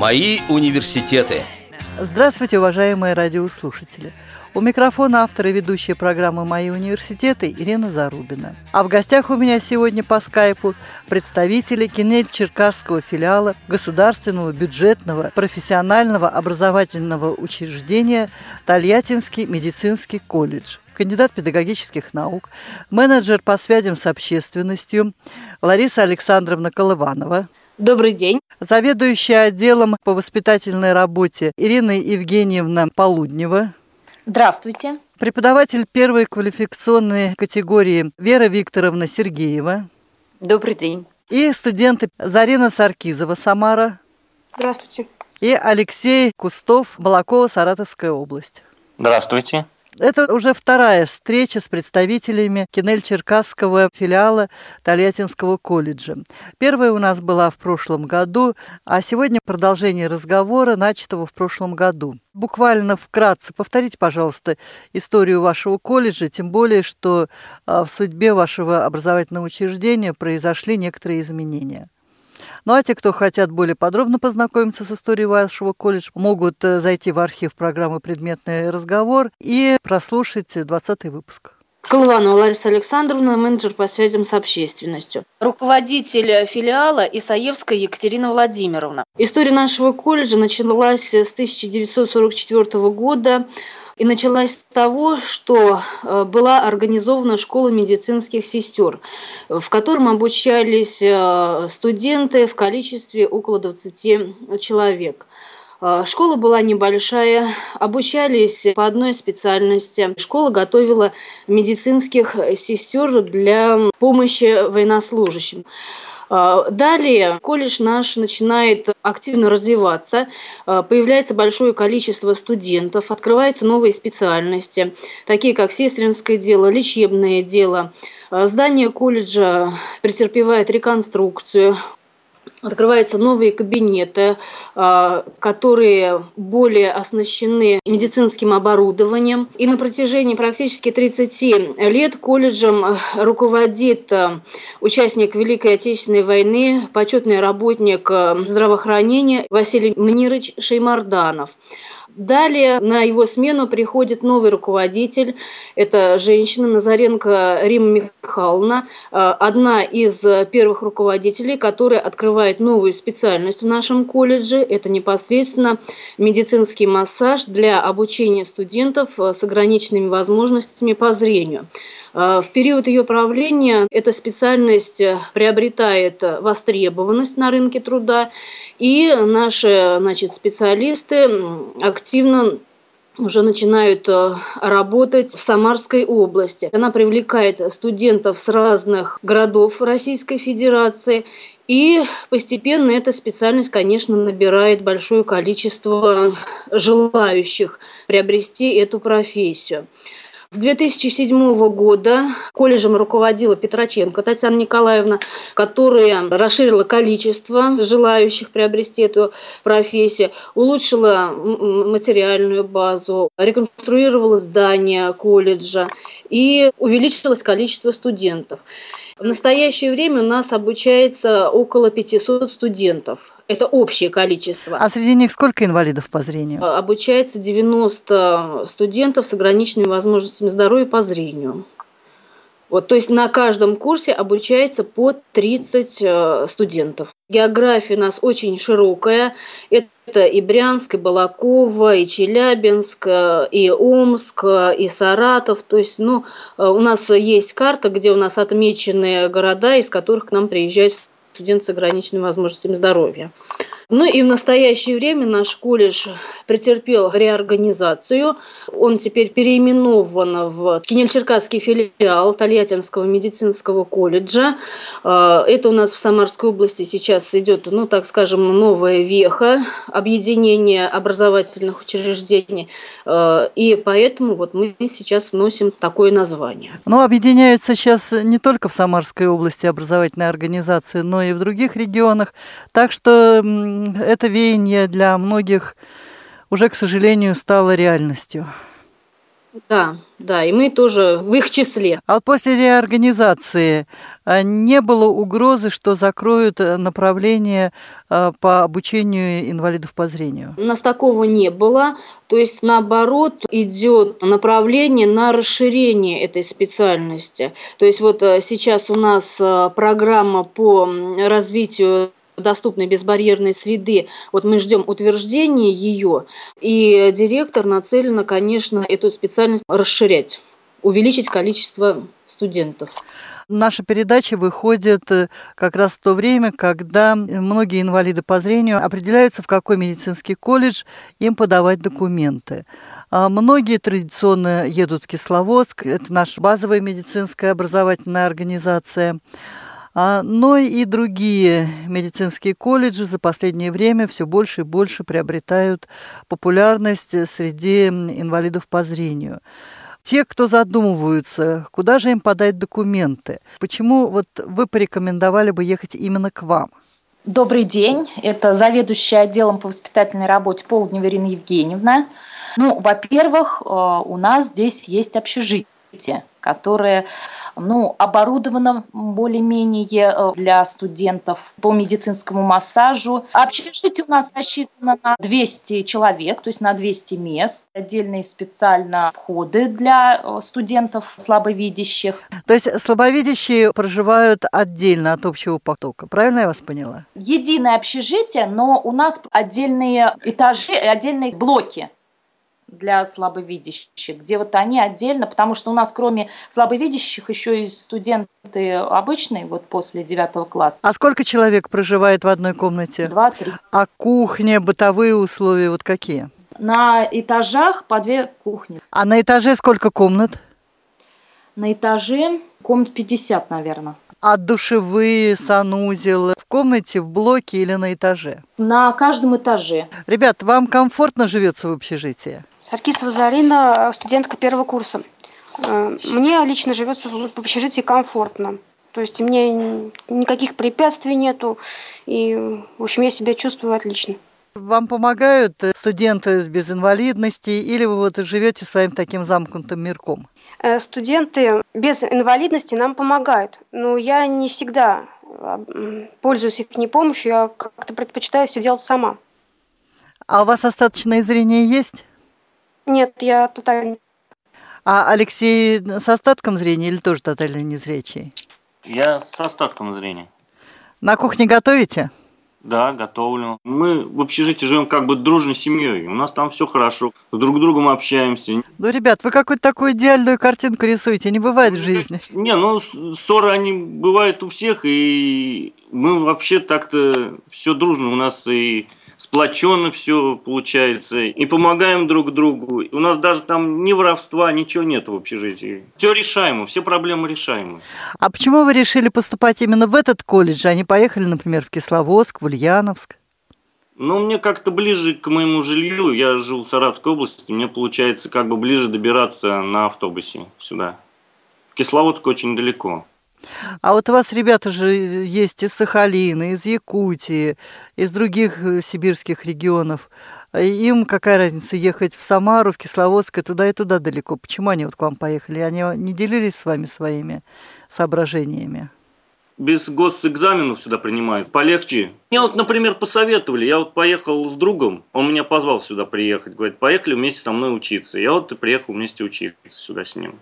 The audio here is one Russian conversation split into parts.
Мои университеты. Здравствуйте, уважаемые радиослушатели. У микрофона автор и ведущая программы «Мои университеты» Ирина Зарубина. А в гостях у меня сегодня по скайпу представители Кинель-Черкасского филиала Государственного бюджетного профессионального образовательного учреждения Тольяттинский медицинский колледж кандидат педагогических наук, менеджер по связям с общественностью Лариса Александровна Колыванова. Добрый день. Заведующая отделом по воспитательной работе Ирина Евгеньевна Полуднева. Здравствуйте. Преподаватель первой квалификационной категории Вера Викторовна Сергеева. Добрый день. И студенты Зарина Саркизова, Самара. Здравствуйте. И Алексей Кустов, Балакова, Саратовская область. Здравствуйте. Это уже вторая встреча с представителями Кинель-Черкасского филиала Тольяттинского колледжа. Первая у нас была в прошлом году, а сегодня продолжение разговора, начатого в прошлом году. Буквально вкратце повторите, пожалуйста, историю вашего колледжа, тем более, что а, в судьбе вашего образовательного учреждения произошли некоторые изменения. Ну а те, кто хотят более подробно познакомиться с историей вашего колледжа, могут э, зайти в архив программы «Предметный разговор» и прослушать 20 выпуск. Колыванова Лариса Александровна, менеджер по связям с общественностью. Руководитель филиала Исаевская Екатерина Владимировна. История нашего колледжа началась с 1944 года и началась с того, что э, была организована школа медицинских сестер, в котором обучались э, студенты в количестве около 20 человек. Э, школа была небольшая, обучались по одной специальности. Школа готовила медицинских сестер для помощи военнослужащим. А, далее колледж наш начинает активно развиваться, а, появляется большое количество студентов, открываются новые специальности, такие как сестринское дело, лечебное дело. А, здание колледжа претерпевает реконструкцию, открываются новые кабинеты, а, которые более оснащены медицинским оборудованием. И на протяжении практически 30 лет колледжем руководит а, участник Великой Отечественной войны, почетный работник а, здравоохранения Василий Мнирыч Шеймарданов. Далее на его смену приходит новый руководитель. Это женщина Назаренко Рима Михайловна, э, одна из первых руководителей, которая открывает новую специальность в нашем колледже. Это непосредственно медицинский массаж для обучения студентов э, с ограниченными возможностями по зрению. Э, в период ее правления эта специальность приобретает востребованность на рынке труда, и наши значит, специалисты активно уже начинают э, работать в Самарской области. Она привлекает студентов с разных городов Российской Федерации. И постепенно эта специальность, конечно, набирает большое количество желающих приобрести эту профессию. С 2007 года колледжем руководила Петроченко Татьяна Николаевна, которая расширила количество желающих приобрести эту профессию, улучшила материальную базу, реконструировала здание колледжа и увеличилось количество студентов. В настоящее время у нас обучается около 500 студентов. Это общее количество. А среди них сколько инвалидов по зрению? А, обучается 90 студентов с ограниченными возможностями здоровья по зрению. Вот, то есть на каждом курсе обучается по 30 э, студентов. География у нас очень широкая. Это и Брянск, и Балакова, и Челябинск, и Омск, и Саратов. То есть ну, э, у нас есть карта, где у нас отмечены города, из которых к нам приезжают студенты с ограниченными возможностями здоровья. Ну и в настоящее время наш колледж претерпел реорганизацию. Он теперь переименован в Кинель-Черкасский филиал Тольяттинского медицинского колледжа. А, это у нас в Самарской области сейчас идет, ну так скажем, новая веха объединения образовательных учреждений. А, и поэтому вот мы сейчас носим такое название. Но объединяются сейчас не только в Самарской области образовательные организации, но и в других регионах. Так что это веяние для многих уже, к сожалению, стало реальностью. Да, да, и мы тоже в их числе. А вот после реорганизации а, не было угрозы, что закроют э, направление а, по обучению инвалидов по зрению? У нас такого не было. То есть, наоборот, идет направление на расширение этой специальности. То есть, вот э, сейчас у нас э, программа по развитию доступной безбарьерной среды. Вот мы ждем утверждения ее, и директор нацелена, конечно, эту специальность расширять, увеличить количество студентов. Наша передача выходит э, как раз в то время, когда многие инвалиды по зрению определяются, в какой медицинский колледж им подавать документы. А многие традиционно едут в Кисловодск, это наша базовая медицинская образовательная организация. А, но и другие медицинские колледжи за последнее время все больше и больше приобретают популярность среди инвалидов по зрению. Те, кто задумываются, куда же им подать документы, почему вот вы порекомендовали бы ехать именно к вам? Добрый день, это заведующая отделом по воспитательной работе Полуднева Ирина Евгеньевна. Ну, во-первых, э, у нас здесь есть общежитие, которое ну, оборудовано более-менее э, для студентов по медицинскому массажу. Общежитие у нас рассчитано на 200 человек, то есть на 200 мест. Отдельные специально входы для э, студентов слабовидящих. То есть слабовидящие проживают отдельно от общего потока, правильно я вас поняла? Единое общежитие, но у нас отдельные этажи, отдельные блоки для слабовидящих, где вот они отдельно, потому что у нас кроме слабовидящих еще и студенты обычные, вот после девятого класса. А сколько человек проживает в одной комнате? Два-три. А кухня, бытовые условия вот какие? На этажах по две кухни. А на этаже сколько комнат? На этаже комнат 50, наверное. А душевые, санузел в комнате, в блоке или на этаже? На каждом этаже. Ребят, вам комфортно живется в общежитии? Саркисова Зарина, студентка первого курса. Э, мне лично живется в общежитии комфортно. То есть мне никаких препятствий нету, и, в общем, я себя чувствую отлично. Вам помогают студенты без инвалидности или вы вот живете своим таким замкнутым мирком? Э, студенты без инвалидности нам помогают, но я не всегда пользуюсь их не помощью, я как-то предпочитаю все делать сама. А у вас остаточное зрение есть? Нет, я тотально. А Алексей с остатком зрения или тоже тотально незрячий? Я с остатком зрения. На кухне готовите? Да, готовлю. Мы в общежитии живем как бы дружной семьей. У нас там все хорошо. С друг другом общаемся. Ну, ребят, вы какую-то такую идеальную картинку рисуете. Не бывает в жизни. Не, ну, ссоры, они бывают у всех. И мы вообще так-то все дружно. У нас и сплоченно все получается, и помогаем друг другу. У нас даже там ни воровства, ничего нет в общежитии. Все решаемо, все проблемы решаемы. А почему вы решили поступать именно в этот колледж, а не поехали, например, в Кисловодск, в Ульяновск? Ну, мне как-то ближе к моему жилью. Я живу в Саратовской области. Мне получается как бы ближе добираться на автобусе сюда. В Кисловодск очень далеко. А вот у вас ребята же есть из Сахалина, из Якутии, из других э, сибирских регионов. Им какая разница ехать в Самару, в Кисловодск, и туда и туда далеко? Почему они вот к вам поехали? Они не делились с вами своими соображениями? без госэкзаменов сюда принимают, полегче. Мне вот, например, посоветовали, я вот поехал с другом, он меня позвал сюда приехать, говорит, поехали вместе со мной учиться. Я вот и приехал вместе учиться сюда с ним.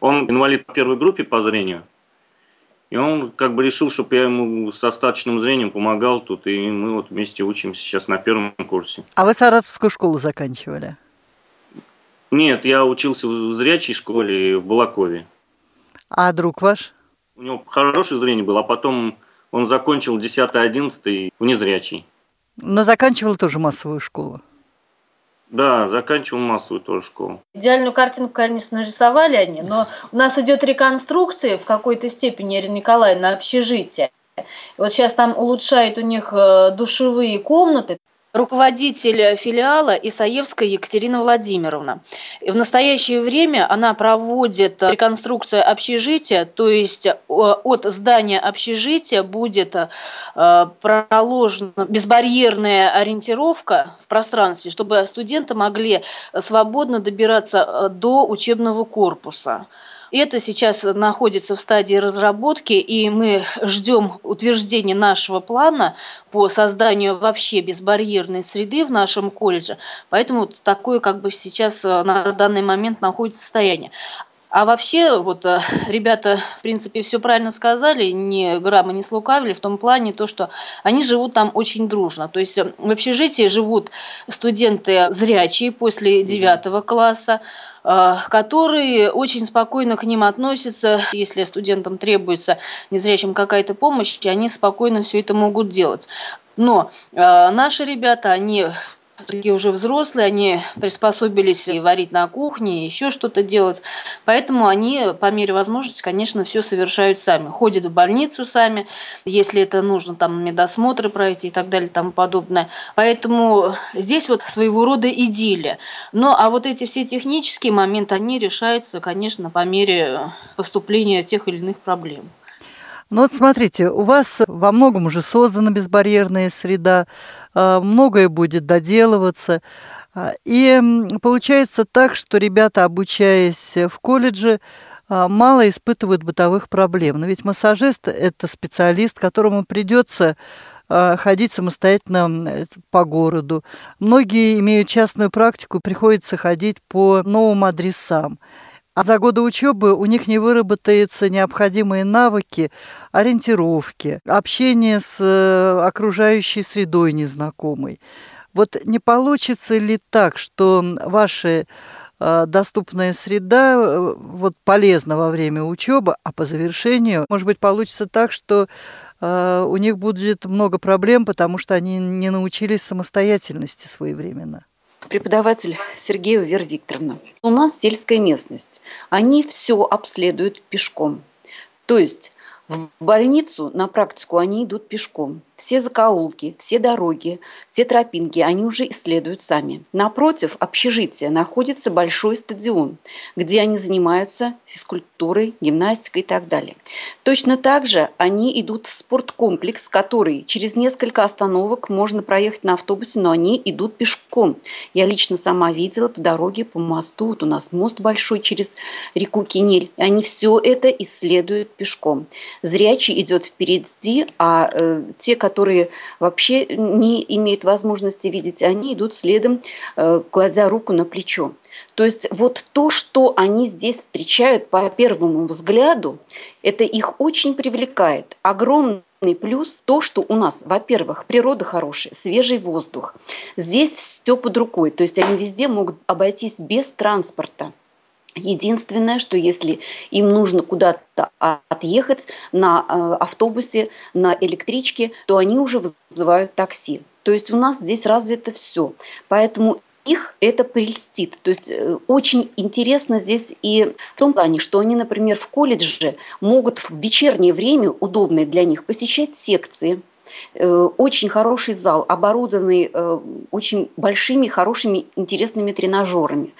Он инвалид по первой группе по зрению, и он как бы решил, чтобы я ему с остаточным зрением помогал тут, и мы вот вместе учимся сейчас на первом курсе. А вы Саратовскую школу заканчивали? Нет, я учился в зрячей школе в Балакове. А друг ваш? У него хорошее зрение было, а потом он закончил 10-11 в незрячий. Но заканчивал тоже массовую школу? Да, заканчивал массовую тоже школу. Идеальную картинку, конечно, нарисовали они, но у нас идет реконструкция в какой-то степени, Ирина Николаевна, общежития. Вот сейчас там улучшают у них э, душевые комнаты. Руководитель филиала Исаевская Екатерина Владимировна. В настоящее время она проводит реконструкцию общежития, то есть э, от здания общежития будет э, проложена безбарьерная ориентировка в пространстве, чтобы студенты могли свободно добираться э, до учебного корпуса. Это сейчас находится в стадии разработки, и мы ждем утверждения нашего плана по созданию вообще безбарьерной среды в нашем колледже. Поэтому вот такое как бы сейчас э, на данный момент находится состояние. А вообще, вот э, ребята, в принципе, все правильно сказали, ни грамма не слукавили, в том плане то, что они живут там очень дружно. То есть э, в общежитии живут студенты зрячие после девятого класса, э, которые очень спокойно к ним относятся. Если студентам требуется незрячим какая-то помощь, они спокойно все это могут делать. Но э, наши ребята, они такие уже взрослые, они приспособились и варить на кухне, и еще что-то делать. Поэтому они по мере возможности, конечно, все совершают сами. Ходят в больницу сами, если это нужно, там медосмотры пройти и так далее и тому подобное. Поэтому здесь вот своего рода идиллия. Ну, а вот эти все технические моменты, они решаются, конечно, по мере поступления тех или иных проблем. Ну вот смотрите, у вас во многом уже создана безбарьерная среда, многое будет доделываться. А, и получается так, что ребята, обучаясь в колледже, а, мало испытывают бытовых проблем. Но ведь массажист – это специалист, которому придется ходить самостоятельно по городу. Многие имеют частную практику, приходится ходить по новым адресам. А за годы учебы у них не выработаются необходимые навыки ориентировки, общения с э, окружающей средой незнакомой. Вот не получится ли так, что ваша э, доступная среда э, вот полезна во время учебы, а по завершению, может быть, получится так, что у них будет много проблем, потому что они не научились самостоятельности своевременно преподаватель Сергеева Вера Викторовна. У нас сельская местность. Они все обследуют пешком. То есть в больницу на практику они идут пешком. Все закоулки, все дороги, все тропинки они уже исследуют сами. Напротив общежития находится большой стадион, где они занимаются физкультурой, гимнастикой и так далее. Точно так же они идут в спорткомплекс, который через несколько остановок можно проехать на автобусе, но они идут пешком. Я лично сама видела по дороге, по мосту, вот у нас мост большой через реку Кинель. Они все это исследуют пешком. Зрячий идет впереди, а э, те, которые вообще не имеют возможности видеть, они идут следом, э, кладя руку на плечо. То есть вот то, что они здесь встречают по первому взгляду, это их очень привлекает. Огромный плюс то, что у нас, во-первых, природа хорошая, свежий воздух. Здесь все под рукой, то есть они везде могут обойтись без транспорта. Единственное, что если им нужно куда-то отъехать на э, автобусе, на электричке, то они уже вызывают такси. То есть у нас здесь развито все. Поэтому их это прельстит. То есть э, очень интересно здесь и в том плане, что они, например, в колледже могут в вечернее время, удобное для них, посещать секции, очень хороший зал, оборудованный э, очень большими, хорошими, интересными тренажерами.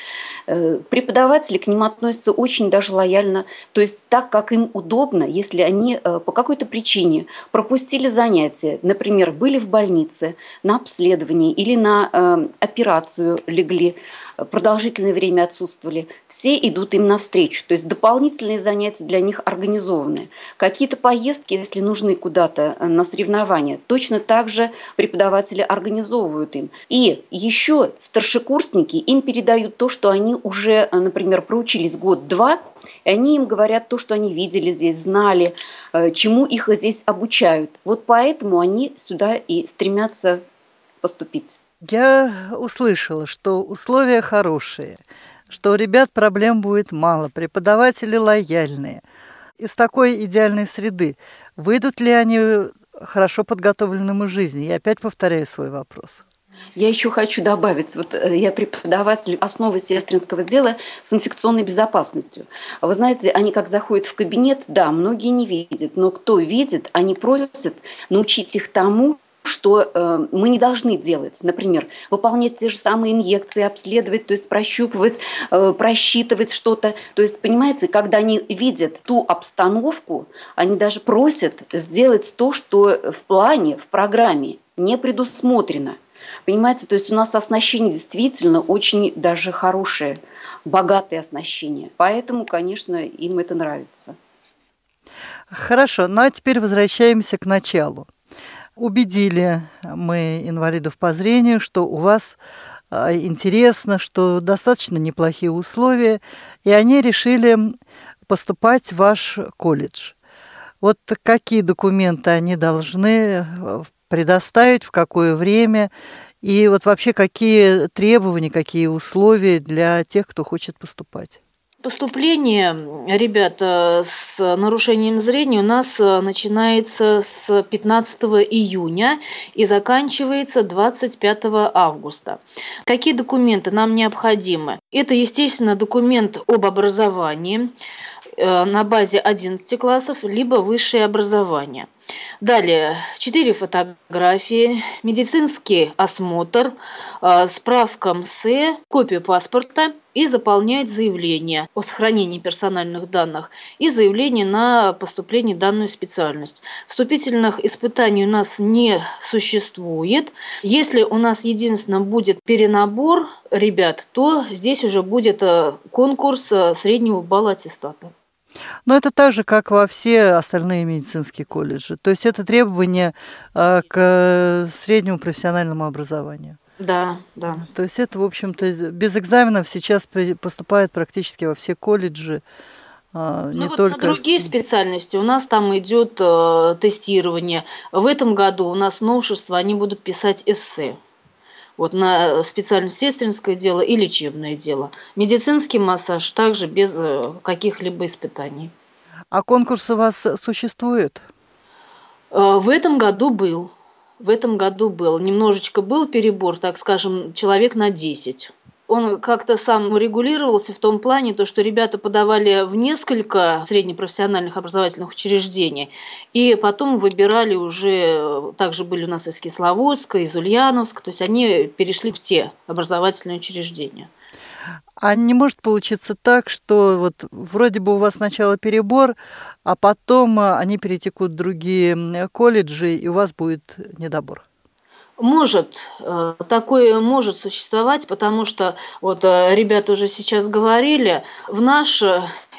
Э, преподаватели к ним относятся очень даже лояльно, то есть так, как им удобно, если они по какой-то причине пропустили занятия, например, были в больнице на обследовании или на операцию легли, продолжительное время отсутствовали, все идут им навстречу. То есть дополнительные занятия для них организованы. Какие-то поездки, если нужны куда-то на соревнования, точно так же преподаватели организовывают им. И еще старшекурсники им передают то, что они уже, например, проучились год-два, и они им говорят то, что они видели здесь, знали, э, чему их здесь обучают. Вот поэтому они сюда и стремятся поступить. Я услышала, что условия хорошие, что у ребят проблем будет мало, преподаватели лояльные. Из такой идеальной среды выйдут ли они хорошо подготовленным к жизни? Я опять повторяю свой вопрос. Я еще хочу добавить, вот э, я преподаватель основы сестринского дела с инфекционной безопасностью. Вы знаете, они как заходят в кабинет, да, многие не видят, но кто видит, они просят научить их тому, что э, мы не должны делать. Например, выполнять те же самые инъекции, обследовать, то есть прощупывать, э, просчитывать что-то. То есть, понимаете, когда они видят ту обстановку, они даже просят сделать то, что в плане, в программе не предусмотрено. Понимаете, то есть у нас оснащение действительно очень даже хорошее, богатое оснащение. Поэтому, конечно, им это нравится. Хорошо, ну а теперь возвращаемся к началу. Убедили мы инвалидов по зрению, что у вас а, интересно, что достаточно неплохие условия, и они решили поступать в ваш колледж. Вот какие документы они должны э, предоставить, в какое время, и вот вообще какие требования, какие условия для тех, кто хочет поступать? Поступление ребят с нарушением зрения у нас э, начинается с 15 июня и заканчивается 25 августа. Какие документы нам необходимы? Это, естественно, документ об образовании, Э, на базе 11 классов, либо высшее образование. Далее, 4 фотографии, медицинский осмотр, э, справка МСЭ, копию паспорта и заполняют заявление о сохранении персональных данных и заявление на поступление в данную специальность. Вступительных испытаний у нас не существует. Если у нас единственно будет перенабор ребят, то здесь уже будет э, конкурс среднего балла аттестата. Но это так же, как во все остальные медицинские колледжи. То есть это требование э, к среднему профессиональному образованию. Да, да. То есть это, в общем-то, без экзаменов сейчас поступает практически во все колледжи. А, не ну, вот только... на другие специальности у нас там идет э, тестирование. В этом году у нас новшество, они будут писать эссе вот на специальность сестринское дело и лечебное дело. Медицинский массаж также без э, каких-либо испытаний. А конкурс у вас существует? Э, в этом году был. В этом году был. Немножечко был перебор, так скажем, человек на 10 он как-то сам регулировался в том плане, то, что ребята подавали в несколько среднепрофессиональных образовательных учреждений, и потом выбирали уже, также были у нас из Кисловодска, из Ульяновска, то есть они перешли в те образовательные учреждения. А не может получиться так, что вот вроде бы у вас сначала перебор, а потом они перетекут в другие колледжи, и у вас будет недобор? Может, э, такое может существовать, потому что вот э, ребята уже сейчас говорили, в наш,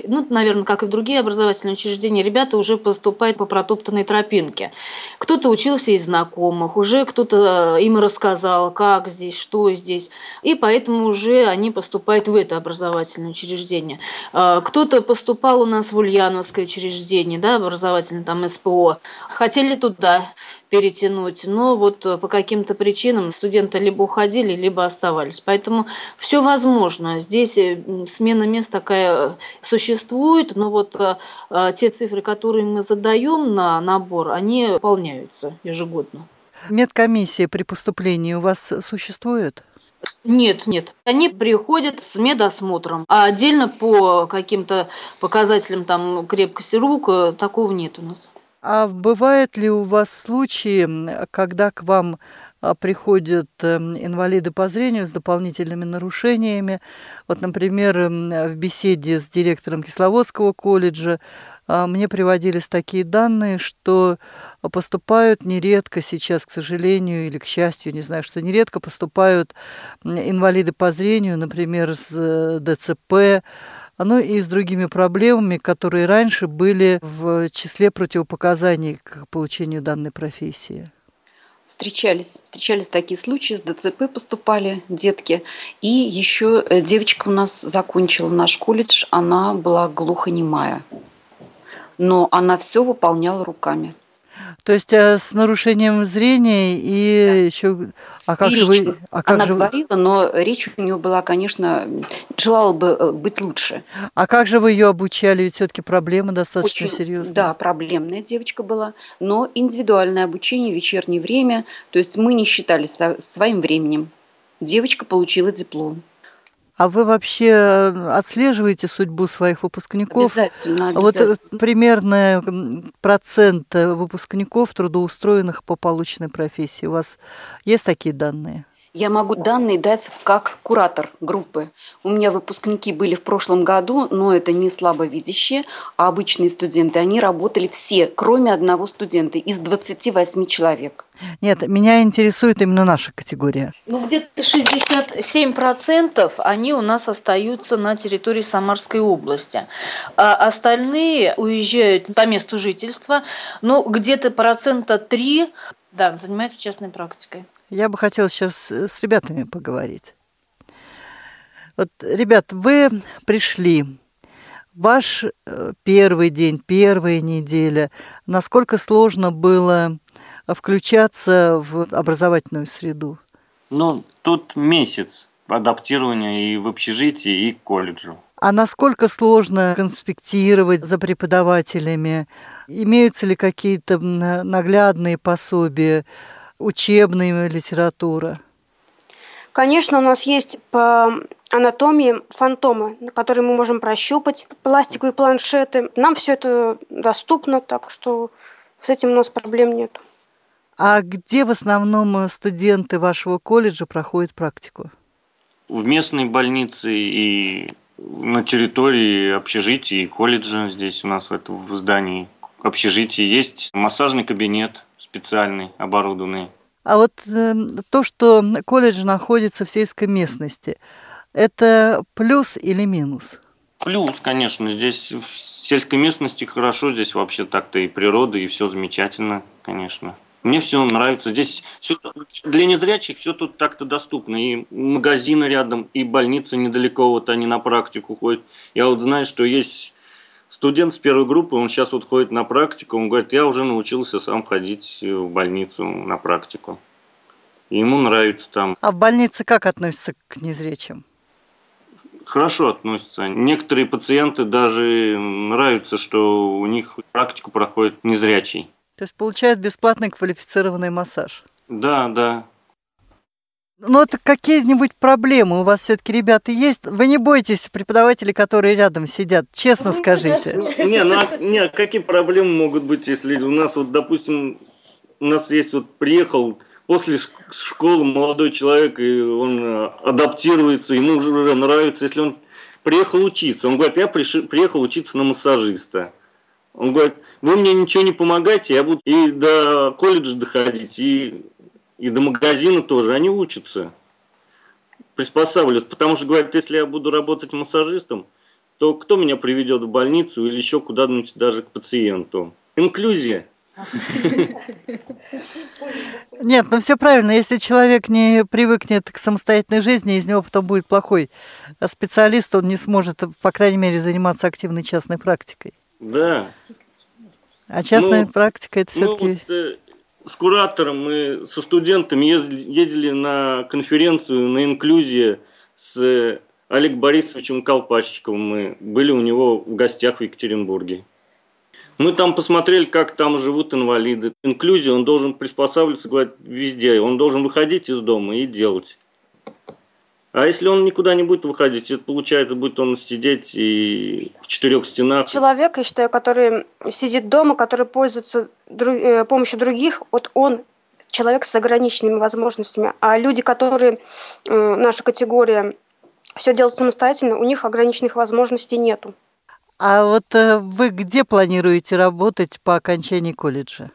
ну, наверное, как и в другие образовательные учреждения, ребята уже поступают по протоптанной тропинке. Кто-то учился из знакомых, уже кто-то им рассказал, как здесь, что здесь, и поэтому уже они поступают в это образовательное учреждение. Э, кто-то поступал у нас в Ульяновское учреждение, да, образовательное, там СПО, хотели туда перетянуть. Но вот э, по каким-то причинам студенты либо уходили, либо оставались. Поэтому все возможно. Здесь э, смена мест такая существует, но вот э, те цифры, которые мы задаем на набор, они выполняются ежегодно. Медкомиссия при поступлении у вас существует? Нет, нет. Они приходят с медосмотром, а отдельно по каким-то показателям там крепкости рук такого нет у нас. А бывают ли у вас случаи, когда к вам приходят эм, инвалиды по зрению с дополнительными нарушениями? Вот, например, в беседе с директором Кисловодского колледжа а, мне приводились такие данные, что поступают нередко сейчас, к сожалению или к счастью, не знаю, что нередко поступают инвалиды по зрению, например, с э, ДЦП, ну и с другими проблемами, которые раньше были в числе противопоказаний к получению данной профессии. Встречались, встречались такие случаи, с ДЦП поступали детки. И еще э, девочка у нас закончила наш колледж, она была глухонемая. Но она все выполняла руками. То есть э, с нарушением зрения и да. еще... А как и же речь. вы... А как Она же... говорила, но речь у нее была, конечно, желала бы э, быть лучше. А как же вы ее обучали? Ведь все-таки проблема достаточно Очень, серьезная. Да, проблемная девочка была, но индивидуальное обучение, вечернее время. То есть мы не считали своим временем. Девочка получила диплом. А вы вообще отслеживаете судьбу своих выпускников? Обязательно, Вот э, обязательно. примерно м, процент э, выпускников, трудоустроенных по полученной профессии. У вас есть такие данные? Я могу данные дать как куратор группы. У меня выпускники были в прошлом году, но это не слабовидящие, а обычные студенты. Они работали все, кроме одного студента, из 28 человек. Нет, меня интересует именно наша категория. Ну, где-то 67% они у нас остаются на территории Самарской области. А остальные уезжают по месту жительства. Ну, где-то процента 3 да, занимаются частной практикой. Я бы хотела сейчас с ребятами поговорить. Вот, ребят, вы пришли, ваш э, первый день, первая неделя, насколько сложно было включаться в образовательную среду? Ну, тут месяц адаптирования и в общежитии, и к колледжу. А насколько сложно конспектировать за преподавателями? Имеются ли какие-то наглядные пособия, учебная литература? Конечно, у нас есть по анатомии фантомы, которые мы можем прощупать, пластиковые планшеты. Нам все это доступно, так что с этим у нас проблем нет. А где в основном студенты вашего колледжа проходят практику? В местной больнице и на территории общежития и колледжа здесь у нас в, этом, в здании общежития есть массажный кабинет специальный, оборудованный. А вот э, то, что колледж находится в сельской местности, это плюс или минус? Плюс, конечно. Здесь в сельской местности хорошо, здесь вообще так-то и природа, и все замечательно, конечно. Мне все нравится. Здесь все, для незрячих все тут так-то доступно. И магазины рядом, и больница недалеко, вот они на практику ходят. Я вот знаю, что есть студент с первой группы, он сейчас вот ходит на практику, он говорит, я уже научился сам ходить в больницу на практику. И ему нравится там. А в больнице как относятся к незрячим? Хорошо относятся. Некоторые пациенты даже нравится, что у них практику проходит незрячий. То есть получают бесплатный квалифицированный массаж? Да, да. Ну, это какие-нибудь проблемы у вас все-таки, ребята, есть? Вы не бойтесь преподавателей, которые рядом сидят, честно скажите. Не, ну, а, не, какие проблемы могут быть, если у нас, вот, допустим, у нас есть вот приехал после школы молодой человек, и он э, адаптируется, ему уже нравится, если он приехал учиться. Он говорит, я приехал учиться на массажиста. Он говорит, вы мне ничего не помогаете, я буду и до колледжа доходить, и, и до магазина тоже. Они учатся, приспосабливаются. Потому что, говорят, если я буду работать массажистом, то кто меня приведет в больницу или еще куда-нибудь даже к пациенту? Инклюзия. Нет, ну все правильно. Если человек не привыкнет к самостоятельной жизни, из него потом будет плохой специалист, он не сможет, по крайней мере, заниматься активной частной практикой. Да. А частная ну, практика это все-таки... Ну, вот, э, с куратором мы со студентами ездили, ездили на конференцию на инклюзии с Олег Борисовичем Колпаччиковым. Мы были у него в гостях в Екатеринбурге. Мы там посмотрели, как там живут инвалиды. Инклюзия, он должен приспосабливаться, говорит, везде. Он должен выходить из дома и делать. А если он никуда не будет выходить, это получается, будет он сидеть и в четырех стенах. Человек, я считаю, который сидит дома, который пользуется друг, э, помощью других, вот он человек с ограниченными возможностями. А люди, которые, э, наша категория, все делают самостоятельно, у них ограниченных возможностей нету. А вот э, вы где планируете работать по окончании колледжа?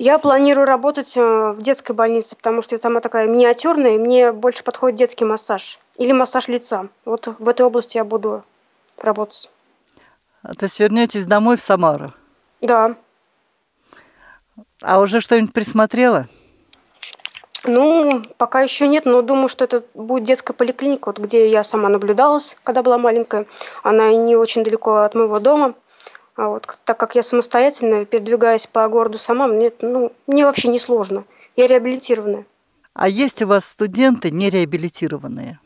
Я планирую работать э, в детской больнице, потому что я сама такая миниатюрная, и мне больше подходит детский массаж или массаж лица. Вот в этой области я буду работать. А то есть вернетесь домой в Самару? Да. А уже что-нибудь присмотрела? Ну, пока еще нет, но думаю, что это будет детская поликлиника, вот где я сама наблюдалась, когда была маленькая. Она не очень далеко от моего дома. А вот, так как я самостоятельно передвигаюсь по городу сама, мне, ну, мне вообще не сложно. Я реабилитированная. А есть у вас студенты нереабилитированные?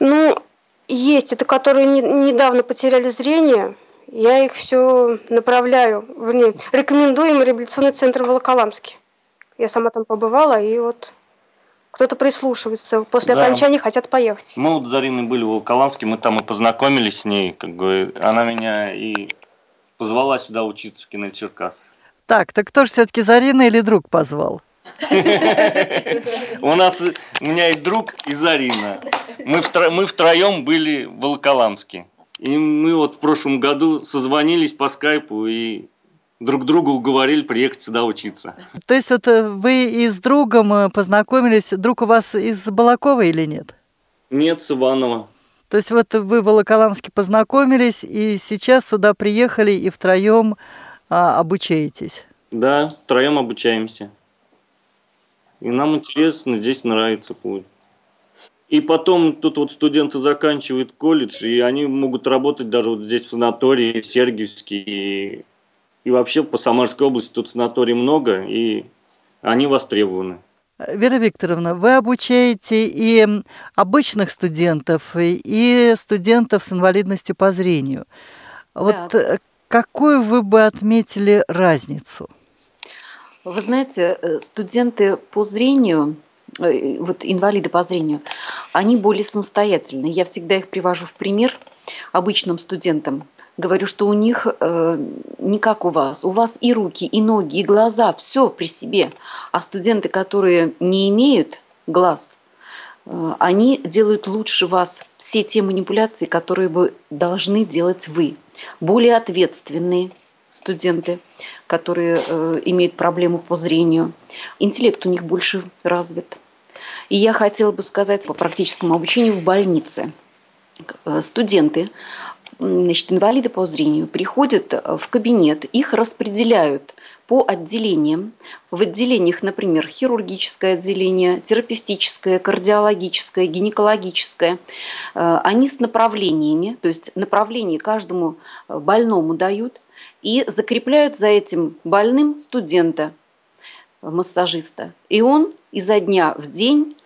Ну, есть. Это которые не, недавно потеряли зрение. Я их все направляю, вернее, рекомендую им реабилитационный центр в Волоколамске. Я сама там побывала, и вот кто-то прислушивается, после Да. окончания хотят поехать. Мы вот с Зариной были в Волоколамске, мы там и познакомились с ней, как бы она меня и позвала сюда учиться в Кинель Черкас. Так, так кто же все-таки Зарина или друг позвал? У нас, у меня и друг, и Зарина. Мы, втро- мы втроем были в Волоколамске. И мы вот в прошлом году созвонились по скайпу и друг друга уговорили приехать сюда учиться. То есть вот э, вы и с другом э, познакомились, друг у вас из Балакова или нет? Нет, с Иванова. То есть вот вы в Волоколамске познакомились и сейчас сюда приехали и втроем а, обучаетесь. Да, втроем обучаемся. И нам интересно, здесь нравится путь. И потом тут вот студенты заканчивают колледж, и они могут работать даже вот здесь в санатории, в Сергиевске, и, и вообще по Самарской области тут санаторий много, и они востребованы. Вера Викторовна, вы обучаете и обычных студентов, и- студентов с инвалидностью по зрению. Вот Да. какую вы бы отметили разницу? Вы знаете, э, студенты по зрению, э, вот инвалиды по зрению, они более самостоятельны. Я всегда их привожу в пример обычным студентам. Говорю, что у них э, не как у вас. У вас и руки, и ноги, и глаза, все при себе. А студенты, которые не имеют глаз, э, они делают лучше вас все те манипуляции, которые бы должны делать вы. Более ответственные студенты, которые э, имеют проблему по зрению. Интеллект у них больше развит. И я хотела бы сказать по практическому обучению в больнице. Э, Студенты, значит, инвалиды по зрению, приходят э, в кабинет, их распределяют по отделениям. В отделениях, например, хирургическое отделение, терапевтическое, кардиологическое, гинекологическое. Э, Они с направлениями, то есть направление каждому э, больному дают и закрепляют за этим больным студента, массажиста. И он изо дня в день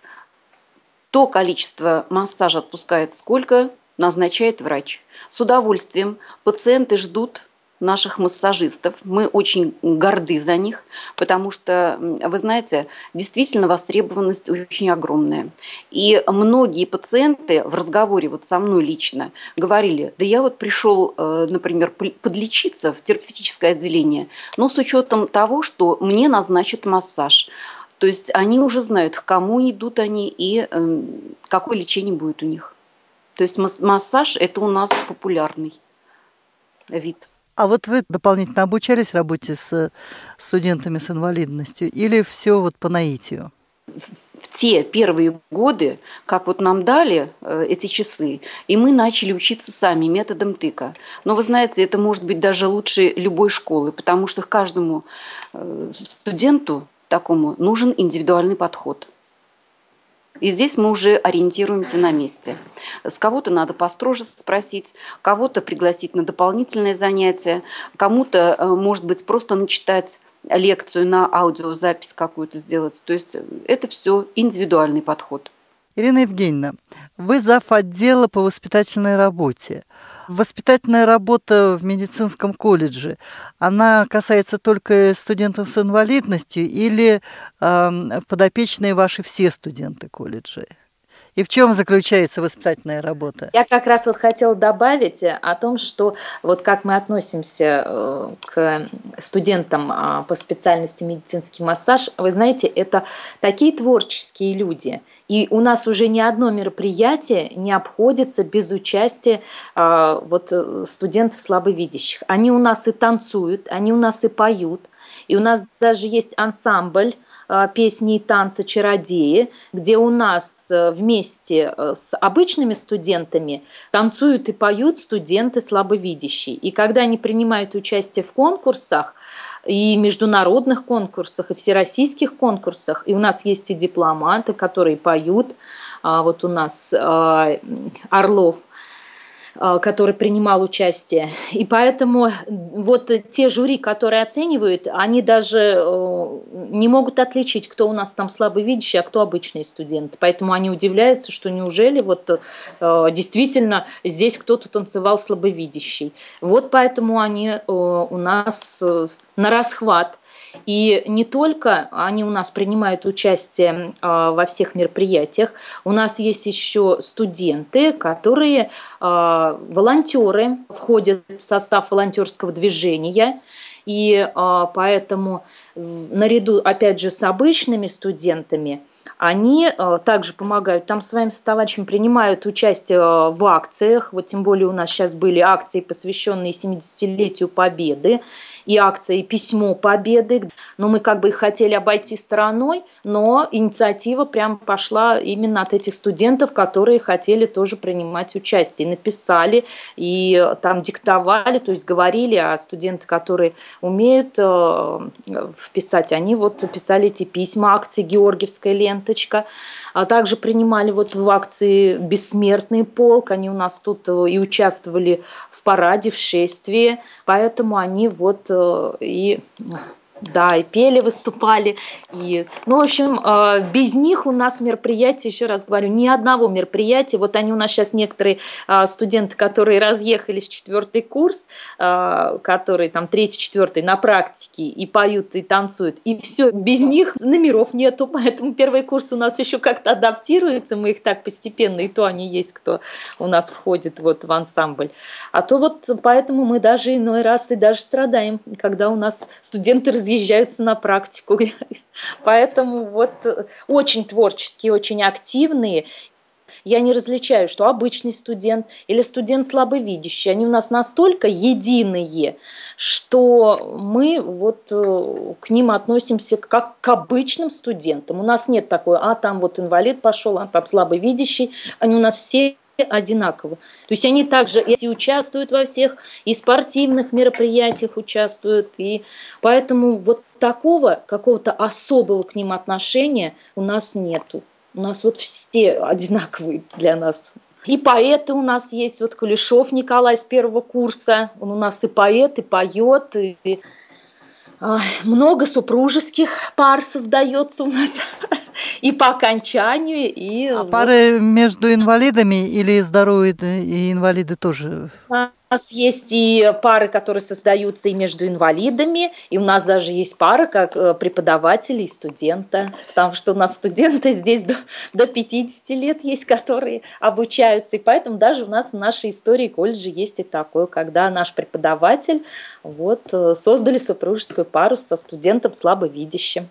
то количество массажа отпускает, сколько назначает врач. С удовольствием пациенты ждут наших массажистов. Мы очень горды за них, потому что, вы знаете, действительно востребованность очень огромная. И многие пациенты в разговоре вот со мной лично говорили, да я вот пришел, э, например, подлечиться в терапевтическое отделение, но с учетом того, что мне назначат массаж. То есть они уже знают, к кому идут они и эм, какое лечение будет у них. То есть мас- массаж – это у нас популярный вид. А вот вы дополнительно обучались работе с студентами с инвалидностью или все вот по наитию? в те первые годы, как вот нам дали э, эти часы, и мы начали учиться сами методом тыка. Но вы знаете, это может быть даже лучше любой школы, потому что каждому э, студенту такому нужен индивидуальный подход. И здесь мы уже ориентируемся на месте. С кого-то надо построже спросить, кого-то пригласить на дополнительное занятие, кому-то, э, может быть, просто начитать лекцию на аудиозапись какую-то сделать. То есть э, это все индивидуальный подход. Ирина Евгеньевна, вы зав. отдела по воспитательной работе. Воспитательная работа в медицинском колледже, она касается только студентов с инвалидностью или э, подопечные ваши все студенты колледжа? И в чем заключается воспитательная работа? Я как раз вот хотела добавить о том, что вот как мы относимся э, к студентам а, по специальности медицинский массаж, вы знаете, это такие творческие люди. И у нас уже ни одно мероприятие не обходится без участия а, вот, э, студентов слабовидящих. Они у нас и танцуют, они у нас и поют. И у нас даже есть ансамбль песни и танцы «Чародеи», где у нас э, вместе э, с обычными студентами танцуют и поют студенты слабовидящие. И когда они принимают участие в конкурсах, и международных конкурсах, и всероссийских конкурсах, и у нас есть и дипломанты, которые поют, А, вот у нас а, Орлов, который принимал участие. И поэтому вот те жюри, которые оценивают, они даже э, не могут отличить, кто у нас там слабовидящий, а кто обычный студент. Поэтому они удивляются, что неужели вот э, действительно здесь кто-то танцевал слабовидящий. Вот поэтому они э, у нас на расхват. И не только они у нас принимают участие а, во всех мероприятиях, у нас есть еще студенты, которые а, волонтеры, входят в состав волонтерского движения, и поэтому наряду, опять же, с обычными студентами – они также помогают там своим товарищам, принимают участие в акциях. Вот тем более у нас сейчас были акции, посвященные 70-летию Победы и акции «Письмо Победы». Но мы как бы их хотели обойти стороной, но инициатива прям пошла именно от этих студентов, которые хотели тоже принимать участие. Написали и там диктовали, то есть говорили, а студенты, которые умеют э, писать, они вот писали эти письма, акции «Георгиевская ленточка», а также принимали вот в акции «Бессмертный полк», они у нас тут э, и участвовали в параде, в шествии, поэтому они вот э, и да, и пели, выступали. И, ну, в общем, а, без них у нас мероприятие, еще раз говорю, ни одного мероприятия. Вот они у нас сейчас некоторые а, студенты, которые разъехались четвертый курс, а, которые там третий, четвертый на практике и поют, и танцуют. И все, без них номеров нету, поэтому первый курс у нас еще как-то адаптируется, мы их так постепенно, и то они есть, кто у нас входит вот в ансамбль. А то вот поэтому мы даже иной раз и даже страдаем, когда у нас студенты разъезжаются на практику. Поэтому вот очень творческие, очень активные. Я не различаю, что обычный студент или студент слабовидящий. Они у нас настолько единые, что мы вот э, к ним относимся как к обычным студентам. У нас нет такой, а там вот инвалид пошел, а там слабовидящий. Они у нас все одинаково. То есть они также и участвуют во всех, и спортивных мероприятиях участвуют, и поэтому вот такого какого-то особого к ним отношения у нас нету. У нас вот все одинаковые для нас. И поэты у нас есть, вот Кулешов Николай с первого курса, он у нас и поэт, и поет, и много супружеских пар создается у нас и по окончанию, и... А вот. пары между инвалидами или здоровые и инвалиды тоже? У нас есть и пары, которые создаются и между инвалидами, и у нас даже есть пара как э, преподаватели и студента, потому что у нас студенты здесь до, до 50 лет есть, которые обучаются, и поэтому даже у нас в нашей истории колледжа есть и такое, когда наш преподаватель вот, э, создали супружескую пару со студентом слабовидящим.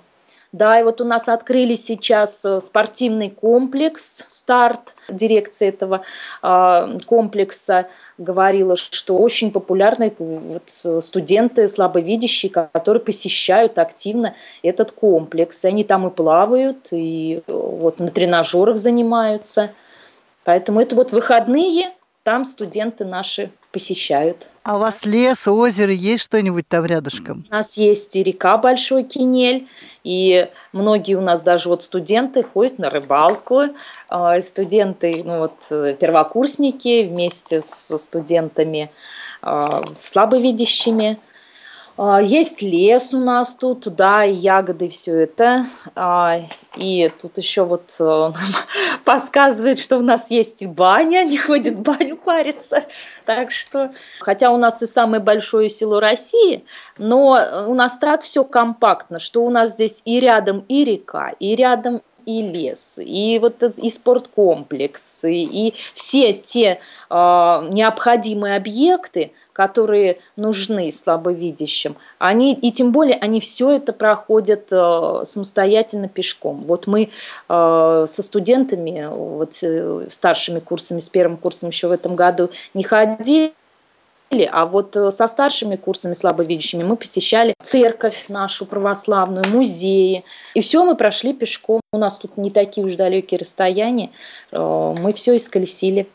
Да, и вот у нас открыли сейчас э, спортивный комплекс, старт. Дирекция этого э, комплекса говорила, что очень популярны вот, э, студенты слабовидящие, которые посещают активно этот комплекс. И они там и плавают, и вот на тренажерах занимаются. Поэтому это вот выходные, там студенты наши посещают. А у вас лес, озеро, есть что-нибудь там рядышком? У нас есть и река Большой Кинель, и многие у нас даже вот студенты ходят на рыбалку, а, студенты, ну вот э, первокурсники вместе со студентами а, слабовидящими – есть лес у нас тут, да, и ягоды, все это. А, и тут еще вот э, подсказывает, что у нас есть и баня, не ходит баню париться. Так что, хотя у нас и самое большое село России, но у нас так все компактно, что у нас здесь и рядом и река, и рядом и лес, и вот и спорткомплекс, и, и все те э, необходимые объекты, которые нужны слабовидящим, они, и тем более они все это проходят э, самостоятельно пешком. Вот мы э, со студентами, вот, э, старшими курсами, с первым курсом еще в этом году не ходили, а вот э, со старшими курсами слабовидящими мы посещали церковь нашу православную, музеи. И все мы прошли пешком. У нас тут не такие уж далекие расстояния. Э, мы все исколесили.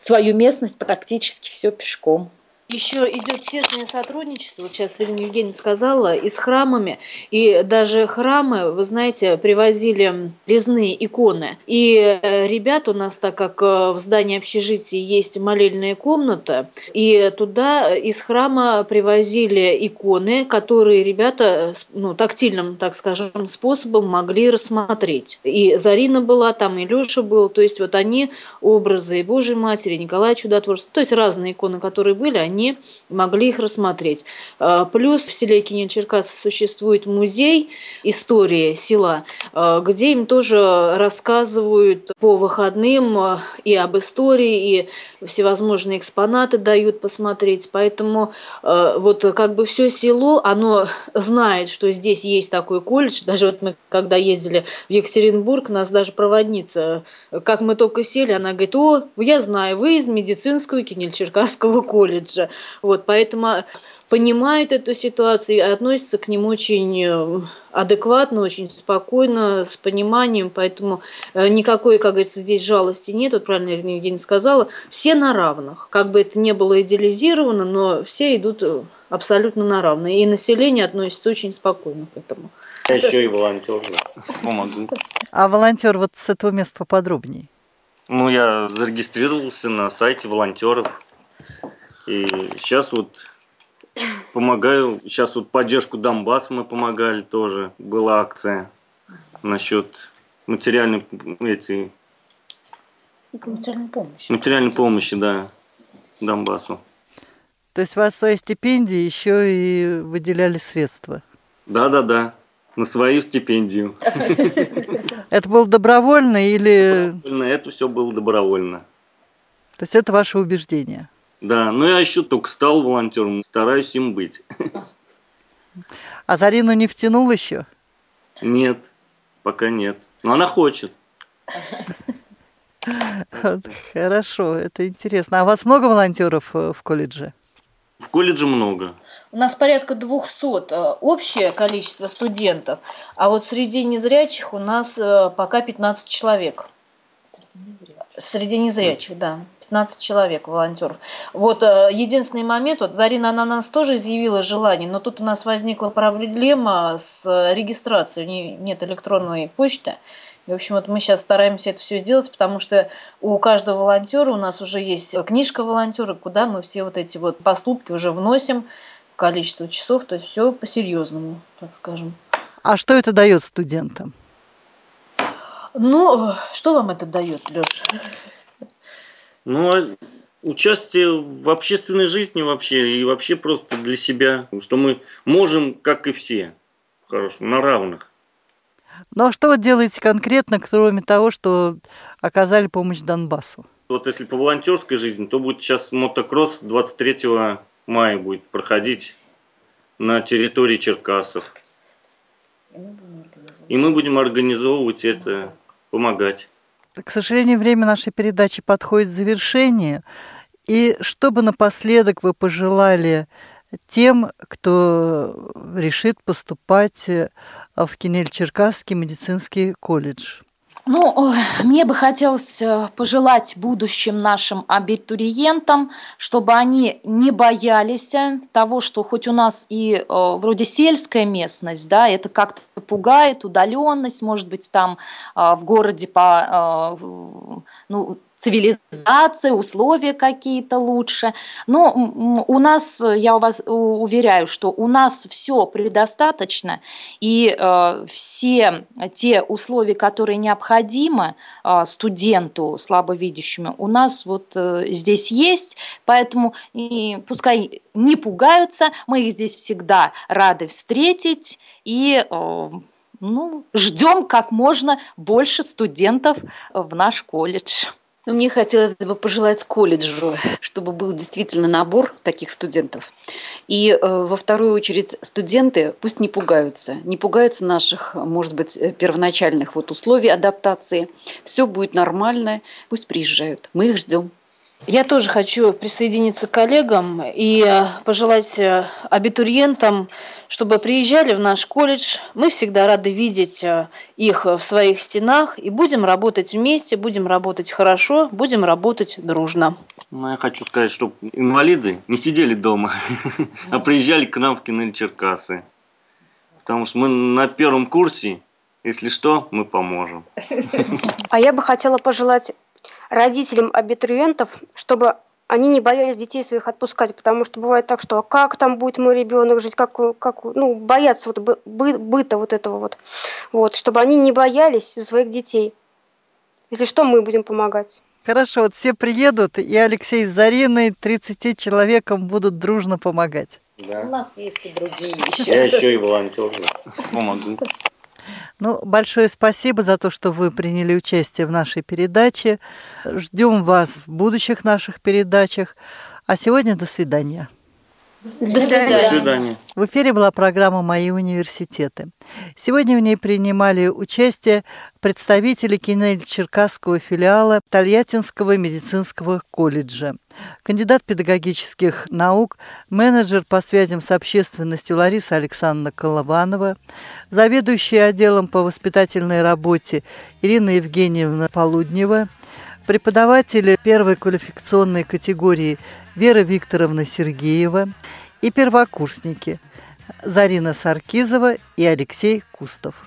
Свою местность практически все пешком. Еще идет тесное сотрудничество, вот сейчас Ирина Евгеньевна сказала, и с храмами. И даже храмы, вы знаете, привозили резные иконы. И э, ребят у нас, так как э, в здании общежития есть молельная комната, и туда из храма привозили иконы, которые ребята ну, тактильным, так скажем, способом могли рассмотреть. И Зарина была там, и Леша был. То есть вот они, образы Божьей Матери, Николая Чудотворца, то есть разные иконы, которые были, они они могли их рассмотреть. А, плюс в селе Кинин-Черкас существует музей истории села, а, где им тоже рассказывают по выходным и об истории, и всевозможные экспонаты дают посмотреть. Поэтому вот как бы все село, оно знает, что здесь есть такой колледж. Даже вот мы, когда ездили в Екатеринбург, нас даже проводница, как мы только сели, она говорит, о, я знаю, вы из медицинского Кинель-Черкасского колледжа. Вот, поэтому понимают эту ситуацию и относятся к ним очень э, адекватно, очень спокойно, с пониманием, поэтому э, никакой, как говорится, здесь жалости нет, вот правильно Ирина Евгеньевна сказала, все на равных, как бы это ни было идеализировано, но все идут э, абсолютно на равные, и население относится очень спокойно к этому. Я еще и волонтер, помогу. А волонтер вот с этого места поподробнее? Ну, я зарегистрировался на сайте волонтеров. И сейчас вот помогаю. Сейчас вот поддержку Донбасса мы помогали тоже. Была акция насчет материальной эти, материальной помощи. Материальной помощи, да, Донбассу. То есть вас своей стипендии еще и выделяли средства? Да, да, да. На свою стипендию. Это было добровольно или... Добровольно, это все было добровольно. То есть это ваше убеждение? Да, ну я еще только стал волонтером, стараюсь им быть. А Зарину не втянул еще? Нет, пока нет. Но она хочет. Хорошо, это интересно. А у вас много волонтеров э, в колледже? В колледже много. У нас порядка 200 э, общее количество студентов, а вот среди незрячих у нас э, пока 15 человек. Среди незрячих, да. 15 человек, волонтеров. Вот э, единственный момент, вот Зарина, она нас тоже изъявила желание, но тут у нас возникла проблема с регистрацией, нет электронной почты. И, в общем, вот мы сейчас стараемся это все сделать, потому что у каждого волонтера у нас уже есть книжка волонтера, куда мы все вот эти вот поступки уже вносим, количество часов, то есть все по-серьезному, так скажем. А что это дает студентам? Ну, что вам это дает, Леша? Ну, а участие в общественной жизни вообще и вообще просто для себя, что мы можем, как и все, хорошо, на равных. Ну а что вы делаете конкретно, кроме того, что оказали помощь Донбассу? Вот если по волонтерской жизни, то будет сейчас мотокросс 23 мая будет проходить на территории Черкасов. И мы будем организовывать это, помогать. К сожалению, время нашей передачи подходит к завершению. И что бы напоследок вы пожелали тем, кто решит поступать в Кинель-Черкасский медицинский колледж? Ну, мне бы хотелось э, пожелать будущим нашим абитуриентам, чтобы они не боялись э, того, что хоть у нас и э, вроде сельская местность, да, это как-то пугает, удаленность, может быть, там в городе по, ну, цивилизация, условия какие-то лучше. Но у нас, я вас уверяю, что у нас все предостаточно, и э, все те условия, которые необходимы э, студенту слабовидящему, у нас вот э, здесь есть, поэтому и пускай не пугаются, мы их здесь всегда рады встретить и э, ну, ждем как можно больше студентов в наш колледж. Но мне хотелось бы пожелать колледжу, чтобы был действительно набор таких студентов. И э, во вторую очередь студенты пусть не пугаются, не пугаются наших, может быть, э, первоначальных вот условий адаптации. Все будет нормально, пусть приезжают. Мы их ждем. Я тоже хочу присоединиться к коллегам и э, пожелать э, абитуриентам, чтобы приезжали в наш колледж. Мы всегда рады видеть э, их в своих стенах и будем работать вместе, будем работать хорошо, будем работать дружно. Ну, я хочу сказать, чтобы инвалиды не сидели дома, а приезжали к нам в Кинель Черкасы. Потому что мы на первом курсе, если что, мы поможем. А я бы хотела пожелать родителям абитуриентов, чтобы они не боялись детей своих отпускать, потому что бывает так, что а как там будет мой ребенок жить, как, как ну, боятся вот бы, быта вот этого вот. Вот, чтобы они не боялись своих детей. Если что, мы будем помогать. Хорошо, вот все приедут, и Алексей с Зариной 30 человекам будут дружно помогать. Да. У нас есть и другие еще. Я еще и волонтер, помогу. Ну, большое спасибо за то, что вы приняли участие в нашей передаче. Ждем вас в будущих наших передачах. А сегодня до свидания. До свидания. До свидания. В эфире была программа «Мои университеты». Сегодня в ней принимали участие представители Кинель-Черкасского филиала Тольяттинского медицинского колледжа, кандидат педагогических наук, менеджер по связям с общественностью Лариса Александровна Колованова, заведующая отделом по воспитательной работе Ирина Евгеньевна Полуднева, преподаватели первой квалификационной категории Вера Викторовна Сергеева и первокурсники Зарина Саркизова и Алексей Кустов.